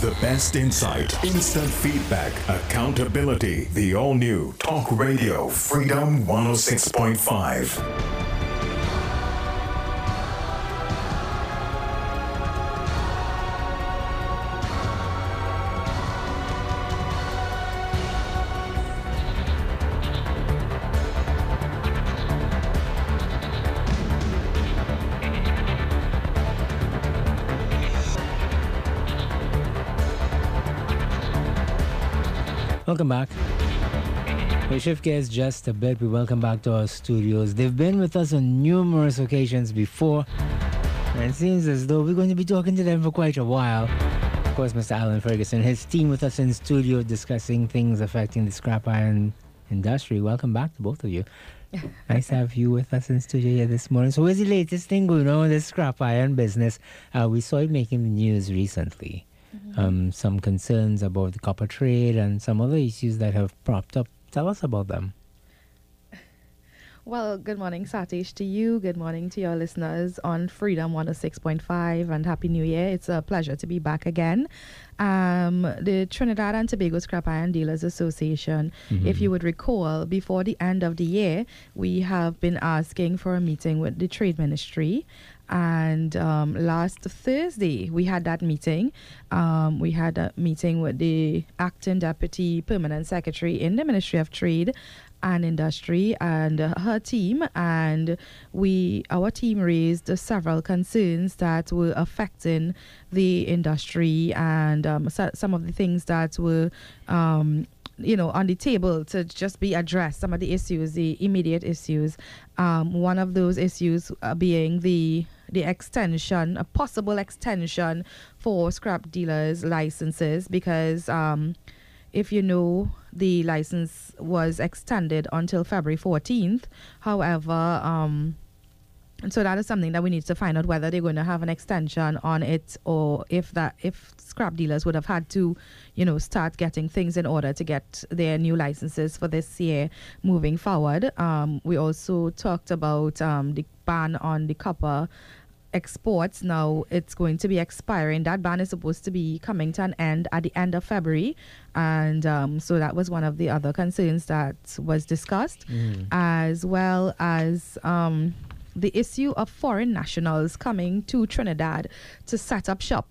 The best insight, instant feedback, accountability. The all new Talk Radio Freedom 106.5. Welcome back. We shift gears just a bit. We welcome back to our studios. They've been with us on numerous occasions before, and it seems as though we're going to be talking to them for quite a while. Of course, Mr. Alan Ferguson, his team with us in studio discussing things affecting the scrap iron industry. Welcome back to both of you. nice to have you with us in studio here this morning. So, what's the latest thing going on in the scrap iron business? Uh, we saw it making the news recently mm-hmm. um, some concerns about the copper trade and some other issues that have propped up. Tell us about them. Well, good morning, Satish, to you. Good morning to your listeners on Freedom 106.5 and Happy New Year. It's a pleasure to be back again. Um, the Trinidad and Tobago Scrap Iron Dealers Association, mm-hmm. if you would recall, before the end of the year, we have been asking for a meeting with the Trade Ministry and um, last Thursday, we had that meeting. Um, we had a meeting with the acting deputy permanent secretary in the Ministry of Trade and Industry and her team. And we, our team, raised several concerns that were affecting the industry and um, so, some of the things that were um, you know, on the table to just be addressed. Some of the issues, the immediate issues. Um, one of those issues uh, being the the extension, a possible extension for scrap dealers' licenses, because um, if you know, the license was extended until February 14th. However, um, and so that is something that we need to find out whether they're going to have an extension on it or if that if scrap dealers would have had to, you know, start getting things in order to get their new licenses for this year moving forward. Um, we also talked about um, the ban on the copper exports now it's going to be expiring that ban is supposed to be coming to an end at the end of february and um, so that was one of the other concerns that was discussed mm. as well as um, the issue of foreign nationals coming to trinidad to set up shop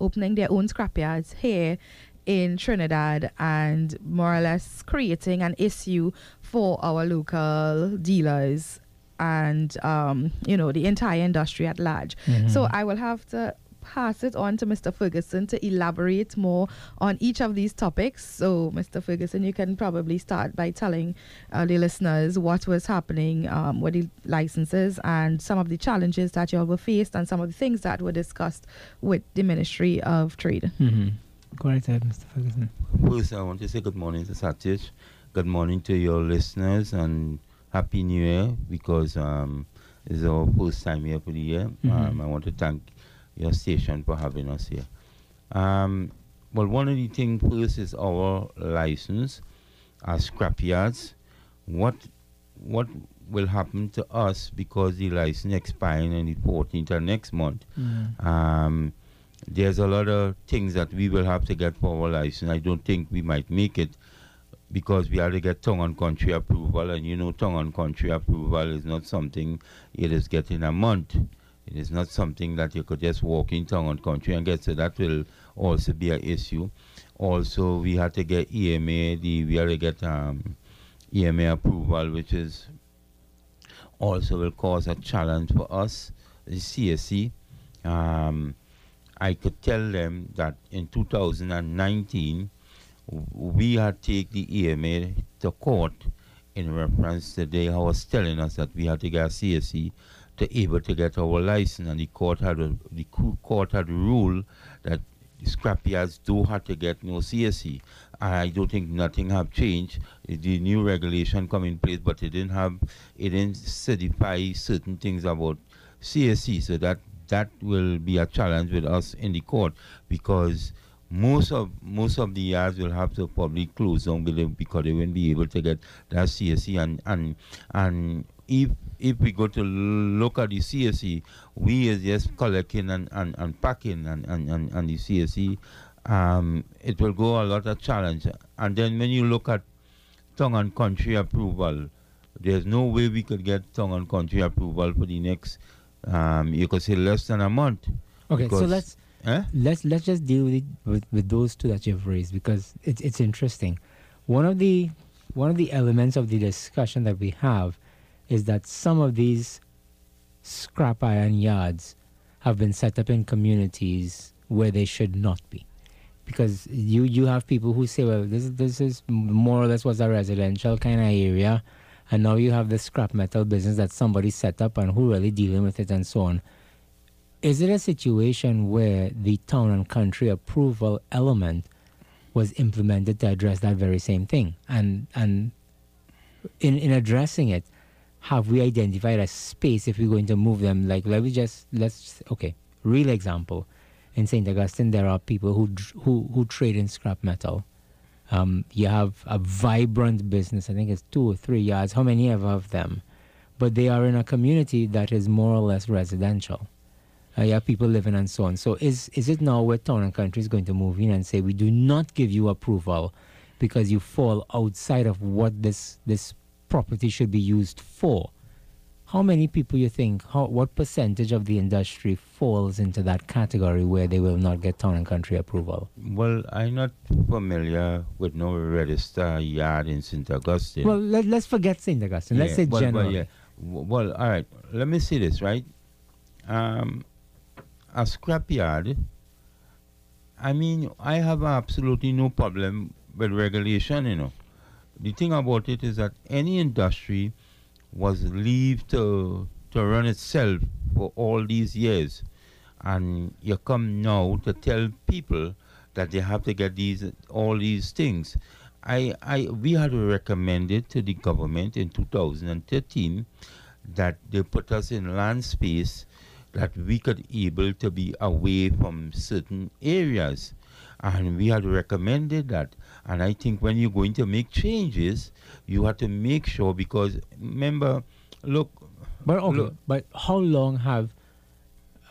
opening their own scrapyards here in Trinidad and more or less creating an issue for our local dealers and um, you know the entire industry at large. Mm-hmm. So I will have to pass it on to Mr. Ferguson to elaborate more on each of these topics. So, Mr. Ferguson, you can probably start by telling uh, the listeners what was happening um, with the licenses and some of the challenges that you all were faced and some of the things that were discussed with the Ministry of Trade. Mm-hmm. Go right ahead, Mr. Ferguson. First, I want to say good morning to Satish. Good morning to your listeners and Happy New Year because um, it's our first time here for the year. Mm-hmm. Um, I want to thank your station for having us here. Um, well, one of the things first is our license as scrapyards. What what will happen to us because the license expiring on the 14th of next month? Mm-hmm. Um, there's a lot of things that we will have to get for our license. I don't think we might make it because we have to get town and country approval, and you know, town and country approval is not something it is getting a month. It is not something that you could just walk in town and country and get. So that will also be an issue. Also, we had to get EMA. The we had to get um, EMA approval, which is also will cause a challenge for us, the CSC. Um, I could tell them that in 2019 we had take the EMA to court in reference to they was telling us that we had to get a CSC to able to get our license and the court had a, the court had ruled that scrapyards do have to get no CSC. I don't think nothing have changed. The new regulation come in place, but it didn't have it didn't certify certain things about CSC. So that that will be a challenge with us in the court because most of most of the yards will have to probably close down because they won't be able to get that CSC and and and if if we go to look at the CSE, we is just collecting and, and, and packing and, and, and, and the CSE, um, it will go a lot of challenge. And then when you look at town and country approval, there's no way we could get town and country approval for the next, um, you could say less than a month. Okay, so let's Eh? let's let's just deal with it with, with those two that you've raised because it's it's interesting. One of the one of the elements of the discussion that we have is that some of these scrap iron yards have been set up in communities where they should not be. Because you you have people who say, well, this is this is more or less was a residential kind of area, and now you have the scrap metal business that somebody set up and who really dealing with it and so on. Is it a situation where the town and country approval element was implemented to address that very same thing? And and in in addressing it, have we identified a space if we're going to move them? Like let me just let's okay, real example. In St. Augustine, there are people who who who trade in scrap metal. Um, you have a vibrant business. I think it's two or three yards. How many ever of them? But they are in a community that is more or less residential. Uh, you have people living and so on. So is is it now where town and country is going to move in and say we do not give you approval because you fall outside of what this this property should be used for? How many people you think? How what percentage of the industry falls into that category where they will not get town and country approval? Well, I'm not familiar with no register yard in St. Augustine. Well, let, let's forget St. Augustine. Let's say well, general. Well, yeah. Well, all right. Let me see this, right? Um, a scrapyard. I mean, I have absolutely no problem with regulation. You know, the thing about it is that any industry was leave to to run itself for all these years, and you come now to tell people that they have to get these all these things. I, I we had recommended to the government in 2013 that they put us in land space that we could able to be away from certain areas and we had recommended that and i think when you're going to make changes you have to make sure because remember look But okay, Look- but how long have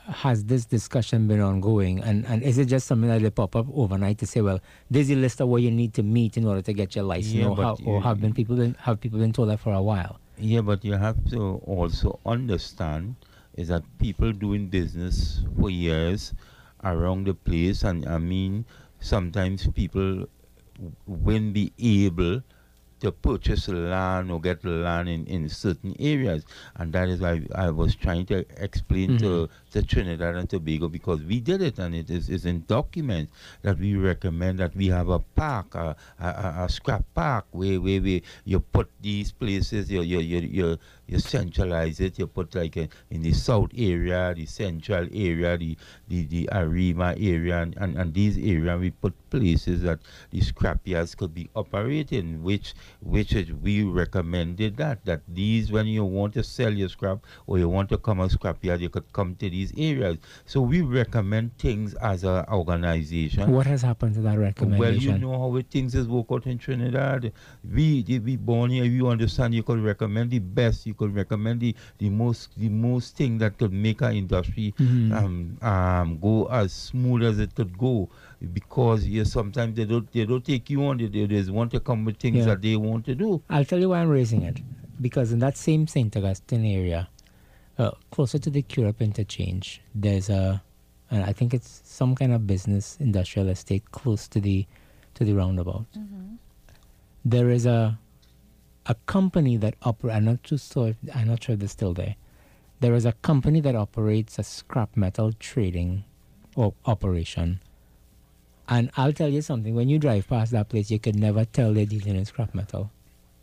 has this discussion been ongoing, and and is it just something that they pop up overnight to say, well, there's a list of what you need to meet in order to get your license, Yeah, or, how, or have been people been have people been told that for a while? Yeah, but you have to also understand is that people doing business for years around the place, and I mean, sometimes people w- won't be able to purchase land or get land in, in certain areas, and that is why I was trying to explain to, mm-hmm. To Trinidad and Tobago because we did it, and it is is in documents that we recommend that we have a park, a, a, a, a scrap park where, where we, you put these places, you, you, you, you, you centralize it, you put like in, in the south area, the central area, the, the, the Arima area, and, and, and these areas we put places that the scrapyards could be operating, which which is we recommended that that these when you want to sell your scrap or you want to come a scrapyard, you could come to these areas. So we recommend things as an organization. What has happened to that recommendation? Well, you know how it things is work out in Trinidad. We, we born here. You understand. You could recommend the best. You could recommend the, the most the most thing that could make our industry Mhm. um, um, go as smooth as it could go. Because yeah, sometimes they don't they don't take you on. They, they just want to come with things Yeah. that they want to do. I'll tell you why I'm raising it. Because in that same St. Augustine area, uh, closer to the Curepe interchange, there's a, and I think it's some kind of business industrial estate close to the, to the roundabout. There is a, a company that operates. I'm not too sure. If, I'm not sure if they're still there. There is a company that operates a scrap metal trading, operation. And I'll tell you something. When you drive past that place, you could never tell they're dealing in scrap metal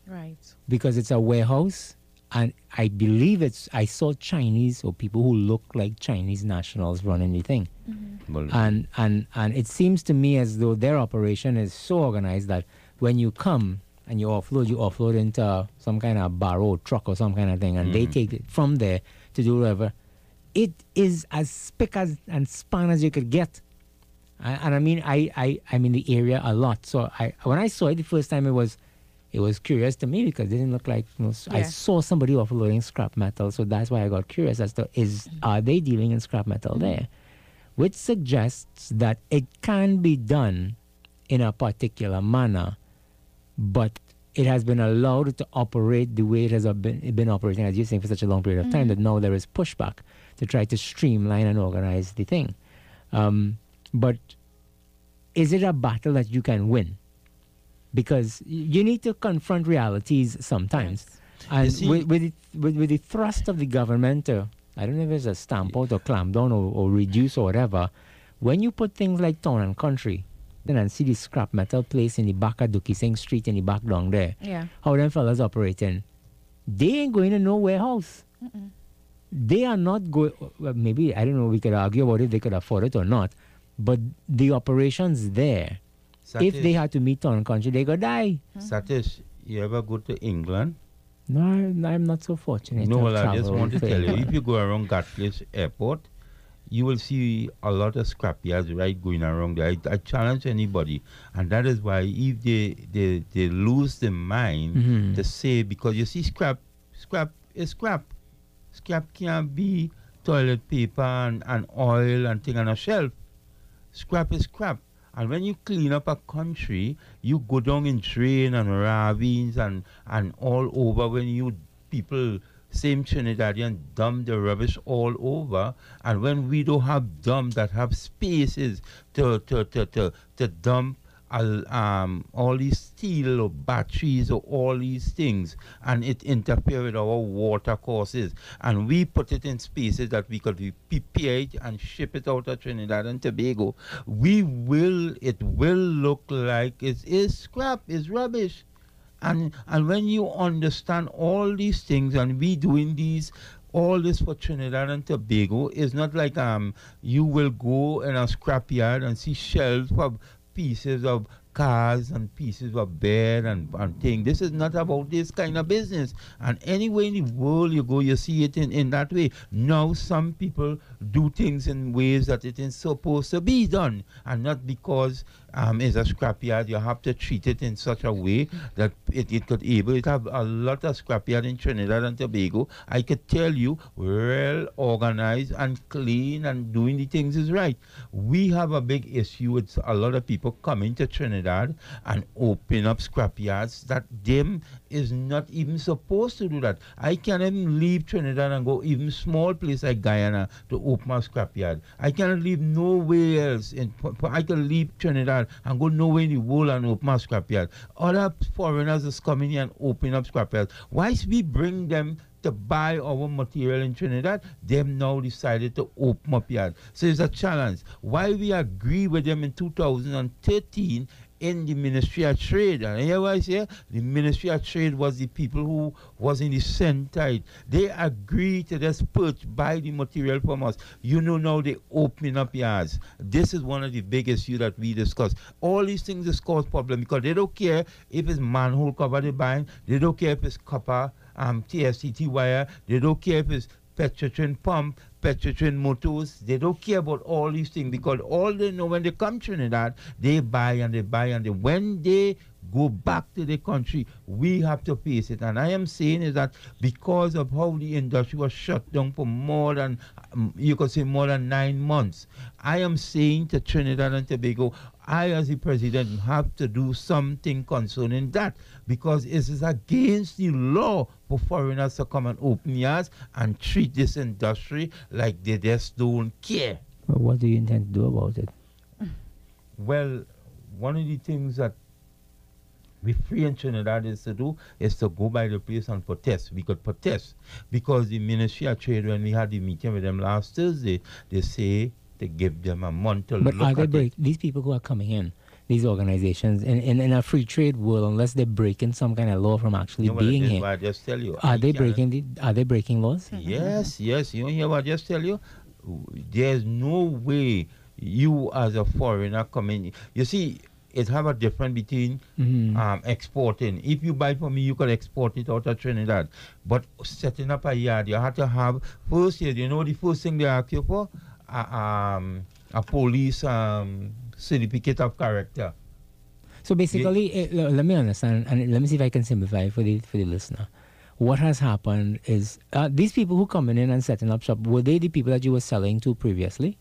Right. because it's a warehouse and I believe it's I saw Chinese or people who look like Chinese nationals running the thing. Mm-hmm. Well, And and and it seems to me as though their operation is so organized that when you come and you offload, you offload into some kind of barrow truck or some kind of thing, and they mm-hmm. take it from there to do whatever. It is as spick as and span as you could get. And, and I mean, I, I I'm in the area a lot, so I when I saw it the first time, it was it was curious to me because it didn't look like you know, s- I Yeah. saw somebody offloading scrap metal, so that's why I got curious as to is mm-hmm. are they dealing in scrap metal mm-hmm. there? which suggests that it can be done in a particular manner, but it has been allowed to operate the way it has been, been operating, as you're saying, for such a long period of time, mm-hmm. that now there is pushback to try to streamline and organize the thing. Um, but is it a battle that you can win? Because you need to confront realities sometimes. And see- with, with, the, with, with the thrust of the government to, I don't know if it's a stamp out or clamp down or, or reduce or whatever, when you put things like town and country, then and see the scrap metal place in the back of Duki Singh Street in the back down there, Yeah. how them fellas operating, they ain't going to no warehouse. They are not going. Well, maybe I don't know. We could argue about if they could afford it or not, but the operations there. If they Satish, had to meet town country, they could die. Satish, you ever go to England? No, I- I'm not so fortunate. No, well, I just want to tell you, if you go around Gatwick Airport, you will see a lot of scrapyards right going around there. I, I challenge anybody, and that is why if they they, they lose their mind Mhm. to say because you see scrap scrap is scrap, scrap can't be toilet paper and, and oil and thing on a shelf. Scrap is scrap. And when you clean up a country, you go down in drain and ravines and, and all over when you people same Trinidadian dump the rubbish all over. And when we don't have dump that have spaces to to, to, to, to dump um, all these steel or batteries or all these things and it interfere with our water courses. And we put it in spaces that we could prepare it and ship it out of Trinidad and Tobago. We will it will look like it is scrap it's rubbish. And and when you understand all these things and we doing these all this for Trinidad and Tobago is not like um you will go in a scrapyard and see shells of pieces of cars and pieces of bed and, and thing. This is not about this kind of business. And anywhere in the world you go, you see it in, in that way. Now some people do things in ways that it is supposed to be done. And not because um, it's a scrapyard, you have to treat it in such a way that it, it could able. It have a lot of scrapyard in Trinidad and Tobago. I could tell you, well organized and clean and doing the things is right. We have a big issue with a lot of people coming to Trinidad and open up scrapyards that them is not even supposed to do that. I can't even leave Trinidad and go even small place like Guyana to open a scrapyard. I cannot leave nowhere else. In, I can leave Trinidad and go nowhere in the world and open a scrapyard. Other foreigners is coming here and open up scrapyards. Why should we bring them to buy our material in Trinidad, them now decided to open up yard. So it's a challenge. Why we agree with them in 2013 in the Ministry of Trade. And here I say the Ministry of Trade was the people who was in the center. They agreed to just purchase, buy the material from us. You know now they opening up yards. This is one of the biggest issues that we discuss. All these things is cause problem because they don't care if it's manhole cover they buying, they don't care if it's copper, um, TSTT wire, they don't care if it's petrotrin pump, petrotrin motors. They don't care about all these things because all they know when they come to Trinidad, they buy and they buy and they, when they go back to the country, we have to face it. And I am saying is that because of how the industry was shut down for more than, um, you could say more than nine months, I am saying to Trinidad and Tobago, I as the president have to do something concerning that because it is against the law for foreigners to come and open yards and treat this industry like they just don't care. Well, what do you intend to do about it? Well, one of the things that we free in Trinidad is to do is to go by the place and protest. We could protest because the Ministry of Trade, when we had the meeting with them last Thursday, they say to give them a month to But look are they at it. break, these people who are coming in, these organizations, in, in, in a free trade world, unless they're breaking some kind of law from actually You know being here, what I just tell you. are they breaking the, are they breaking laws? Mm-hmm. Yes, yes. You hear what I just tell you? There's no way you as a foreigner coming. You see, it have a difference between Mhm. um, exporting. If you buy from me, you can export it out of Trinidad. But setting up a yard, you have to have first year. You know the first thing they ask you for? A, um, a police um, certificate of character. So basically, eh, le- let me understand, and let me see if I can simplify for the for the listener. What has happened is uh, these people who coming in and setting up shop were they the people that you were selling to previously?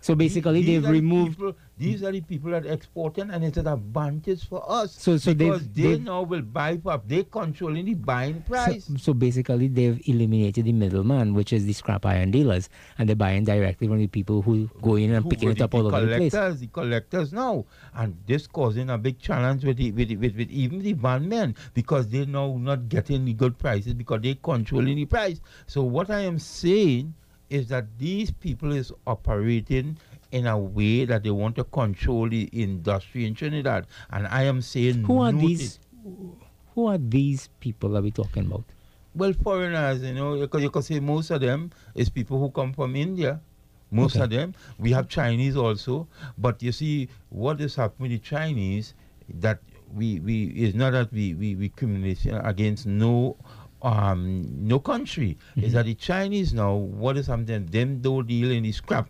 So basically, These they've the removed. people- these are the people that are exporting, and it's an advantage for us. So- so because they they've- now will buy up. They controlling the buying price. So, so basically, they've eliminated the middleman, which is the scrap iron dealers, and they're buying directly from the people who go in and who picking it the- up all the over the place. collectors, the collectors now, and this causing a big challenge with the, with, the, with, with even the van men because they now not getting the good prices because they controlling the price. So what I am saying is that these people is operating in a way that they want to control the industry in Trinidad, and I am saying Who are these? Who are these people that we're talking about? Well, foreigners, you know, because you can say most of them is people who come from India. Most Okay. of them. We have Chinese also. But you see, what is happening with the Chinese that we, we is not that we, we, we criminate against no um no country. Is that the Chinese now, what is happening? Them don't deal in the scrap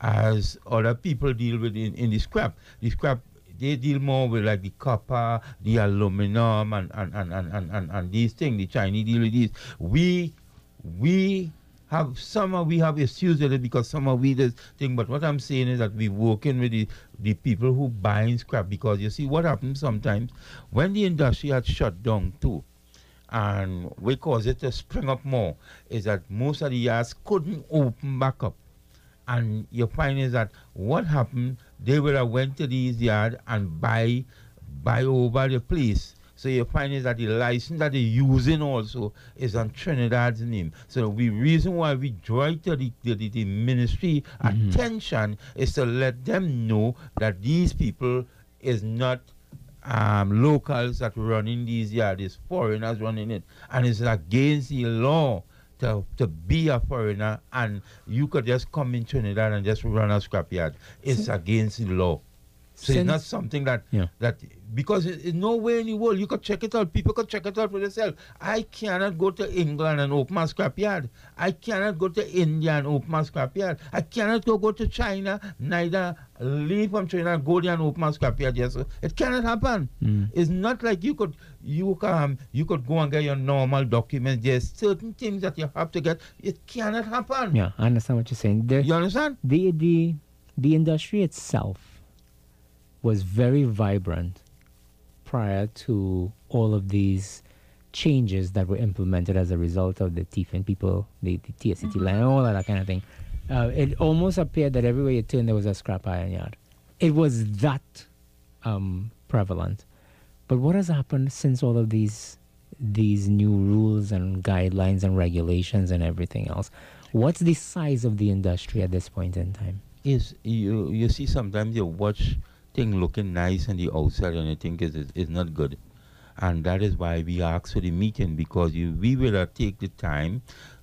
as other people deal with in, in the scrap. The scrap they deal more with like the copper, the aluminum, and and, and, and, and, and, and these things. The Chinese deal with these. We we have some we have issues with it because some of we this thing. But what I'm saying is that we working with the, the people who buying scrap because you see what happens sometimes when the industry had shut down too. And we cause it to spring up more is that most of the yards couldn't open back up and your find is that what happened they would have went to these yard and buy buy over the place so your find is that the license that they're using also is on Trinidad's name. So the reason why we draw to the, the, the, ministry attention is to let them know that these people is not um, locals that running these yards, it's foreigners running it. And it's against the law to, to be a foreigner and you could just come in Trinidad and just run a scrapyard. It's against the law. So Since- it's not something that Yeah. that because it- it's nowhere in the world you could check it out. People could check it out for themselves. I cannot go to England and open a scrapyard. I cannot go to India and open a scrapyard. I cannot go, go to China, neither leave from China and go there and open a scrapyard. Yes, it cannot happen. Mm. It's not like you could you can you could go and get your normal documents. There's certain things that you have to get. It cannot happen. Yeah, I understand what you're saying. The, You understand? the the the industry itself was very vibrant prior to all of these changes that were implemented as a result of the Tiefin people, the, the TSTT line, all of that kind of thing. Uh, it almost appeared that everywhere you turned there was a scrap iron yard. It was that um, prevalent. But what has happened since all of these these new rules and guidelines and regulations and everything else? What's the size of the industry at this point in time? is you you see sometimes you watch thing looking nice on the outside and you think is is not good. And that is why we asked for the meeting because you, we will uh, take the time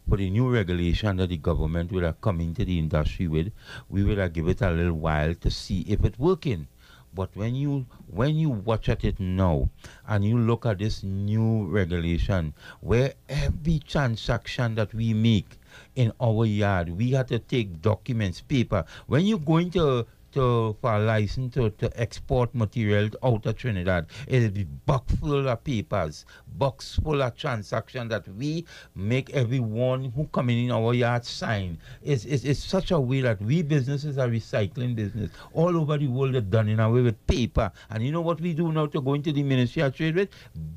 for the new regulation that the government will have come into the industry with. We will uh, give it a little while to see if it's working. But when you when you watch at it now and you look at this new regulation where every transaction that we make in our yard we have to take documents paper. When you go to to for a license to, to export material out of Trinidad. It'll be box full of papers, box full of transactions that we make everyone who come in our yard sign. It's, it's, it's such a way that we businesses are recycling business. All over the world they're done in a way with paper. And you know what we do now to go into the Ministry of Trade with?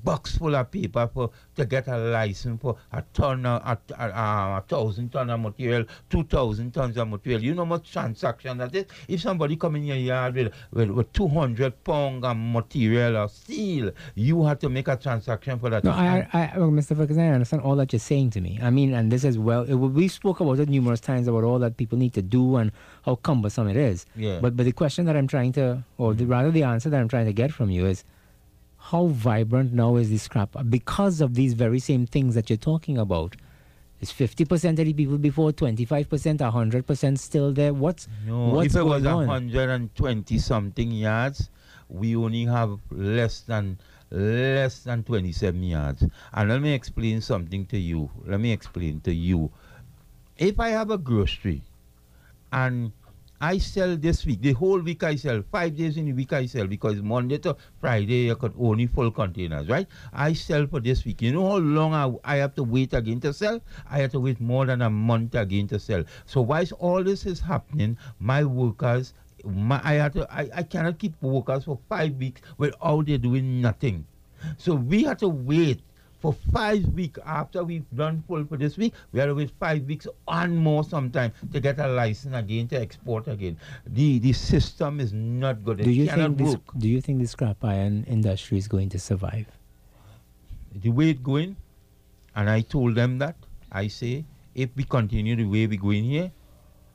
Box full of paper for to get a license for a ton of, a, a, a, a thousand ton of material, two thousand tons of material. You know much transaction that is? If somebody come in your yard with, with, with 200 pound of material or steel, you have to make a transaction for that. No, I, I, I well, Mr. Ferguson, I understand all that you're saying to me. I mean, and this is well, it, we spoke about it numerous times about all that people need to do and how cumbersome it is. Yeah. But but the question that I'm trying to, or the, rather the answer that I'm trying to get from you is, how vibrant now is the scrap because of these very same things that you're talking about? Is 50% of the people before, 25%, 100% still there? What's No, what's if it was on? 120 something yards, we only have less than less than 27 yards. And let me explain something to you. Let me explain to you. If I have a grocery and I sell this week, the whole week I sell, five days in the week I sell because Monday to Friday I got only full containers, right? I sell for this week. You know how long I, I have to wait again to sell? I have to wait more than a month again to sell. So whilst all this is happening, my workers, my, I had to, I, I cannot keep workers for five weeks without they doing nothing. So we have to wait for five weeks after we've done full for this week. We to wait five weeks and more sometime to get a license again to export again. The the system is not good. Do it you think this, work. do you think the scrap iron industry is going to survive? the way it's going, and I told them that, I say, if we continue the way we're going here,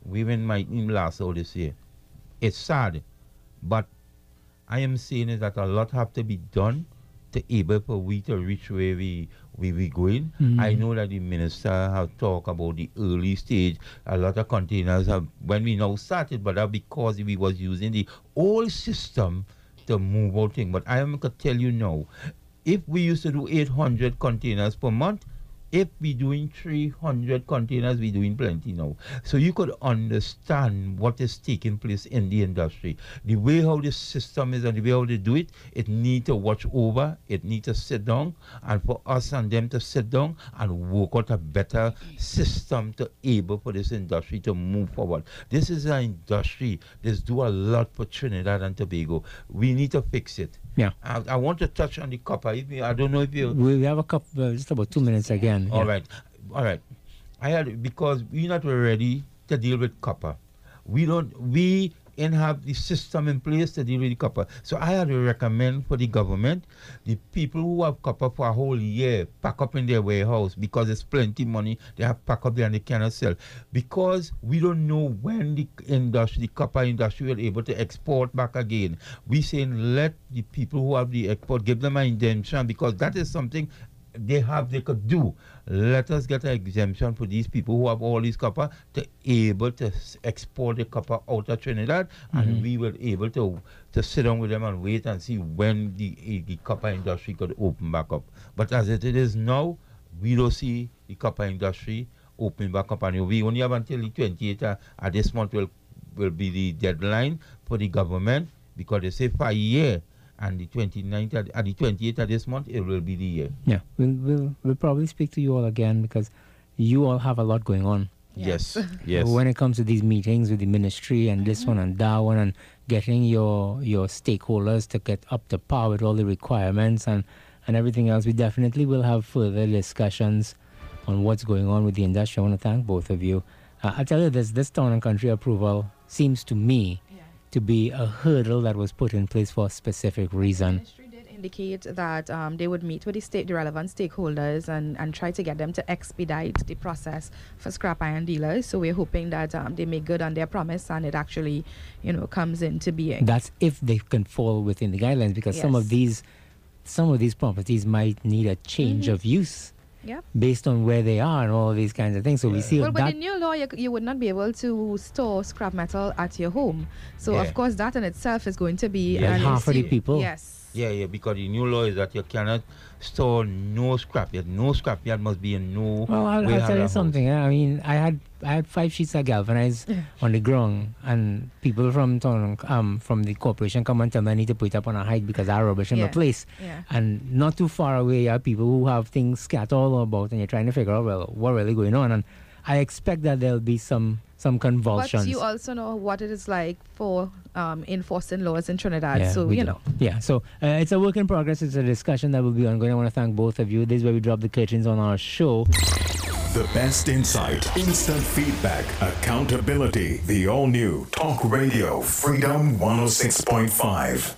women might even last all this year. It's sad, but I am saying is that a lot have to be done to able for we to reach where we we we going. Hmm. I know that the minister have talked about the early stage. A lot of containers have when we now started, but that because we was using the old system to move out thing. But I am gonna tell you now, if we used to do 800 containers per month, if we doing 300 containers, we doing plenty now. So you could understand what is taking place in the industry. The way how the system is and the way how they do it, it need to watch over, it need to sit down, and for us and them to sit down and work out a better system to able for this industry to move forward. This is an industry that's do a lot for Trinidad and Tobago. We need to fix it. Yeah. I, I want to touch on the copper. If you, I don't know if you. We have a couple, uh, just about two minutes again. All yeah. right, all right. I had because we're not ready to deal with copper. We don't. We and have the system in place to deal with the copper. So I had to recommend for the government, the people who have copper for a whole year, pack up in their warehouse because there's plenty money. They have pack up there and they cannot sell because we don't know when the industry, the copper industry, will able to export back again. We saying let the people who have the export give them an indemnity because that is something they have they could do. Let us get an exemption for these people who have all these copper to able to export the copper out of Trinidad, and we will able to to sit down with them and wait and see when the the copper industry could open back up. But as it is now, we don't see the copper industry open back up, and we only have until the 28th uh, of this month will will be the deadline for the government because they say for a year. And the 29th, at at the 28th of this month, it will be the year. Yeah, we'll, we'll, we'll probably speak to you all again because you all have a lot going on. Yes, Yes. yes. When it comes to these meetings with the ministry and this one and that one and getting your your stakeholders to get up to par with all the requirements and, and everything else, we definitely will have further discussions on what's going on with the industry. I want to thank both of you. Uh, I tell you this, this town and country approval seems to me to be a hurdle that was put in place for a specific reason. Ministry did indicate that um, they would meet with the state, the relevant stakeholders, and, and try to get them to expedite the process for scrap iron dealers. So we're hoping that um, they make good on their promise and it actually, you know, comes into being. That's if they can fall within the guidelines because some of these some of these properties might need a change Mm-hmm. of use yeah. based on where they are and all these kinds of things. So we see Well, with that the new law, you, you would not be able to store scrap metal at your home. So, Yeah. of course, that in itself is going to be Yeah. Half of the people. Yes. Yeah, yeah, because the new law is that you cannot store no scrap scrapyard. No scrap. scrapyard must be in no. Well, I'll, I'll tell you house. something. eh, I mean, I had I had five sheets of galvanized on the ground, and people from town, um, from the corporation come and tell me I need to put it up on a height because I rubbish in Yeah. my place. Yeah. And not too far away are people who have things scattered all about, and you're trying to figure out well what really going on. And I expect that there'll be some some convulsions. But you also know what it is like for um, enforcing laws in Trinidad. so, you do. know. Yeah, so uh, it's a work in progress. It's a discussion that will be ongoing. I want to thank both of you. This is where we drop the curtains on our show. The best insight, instant feedback, accountability. The all new Talk Radio Freedom 106.5.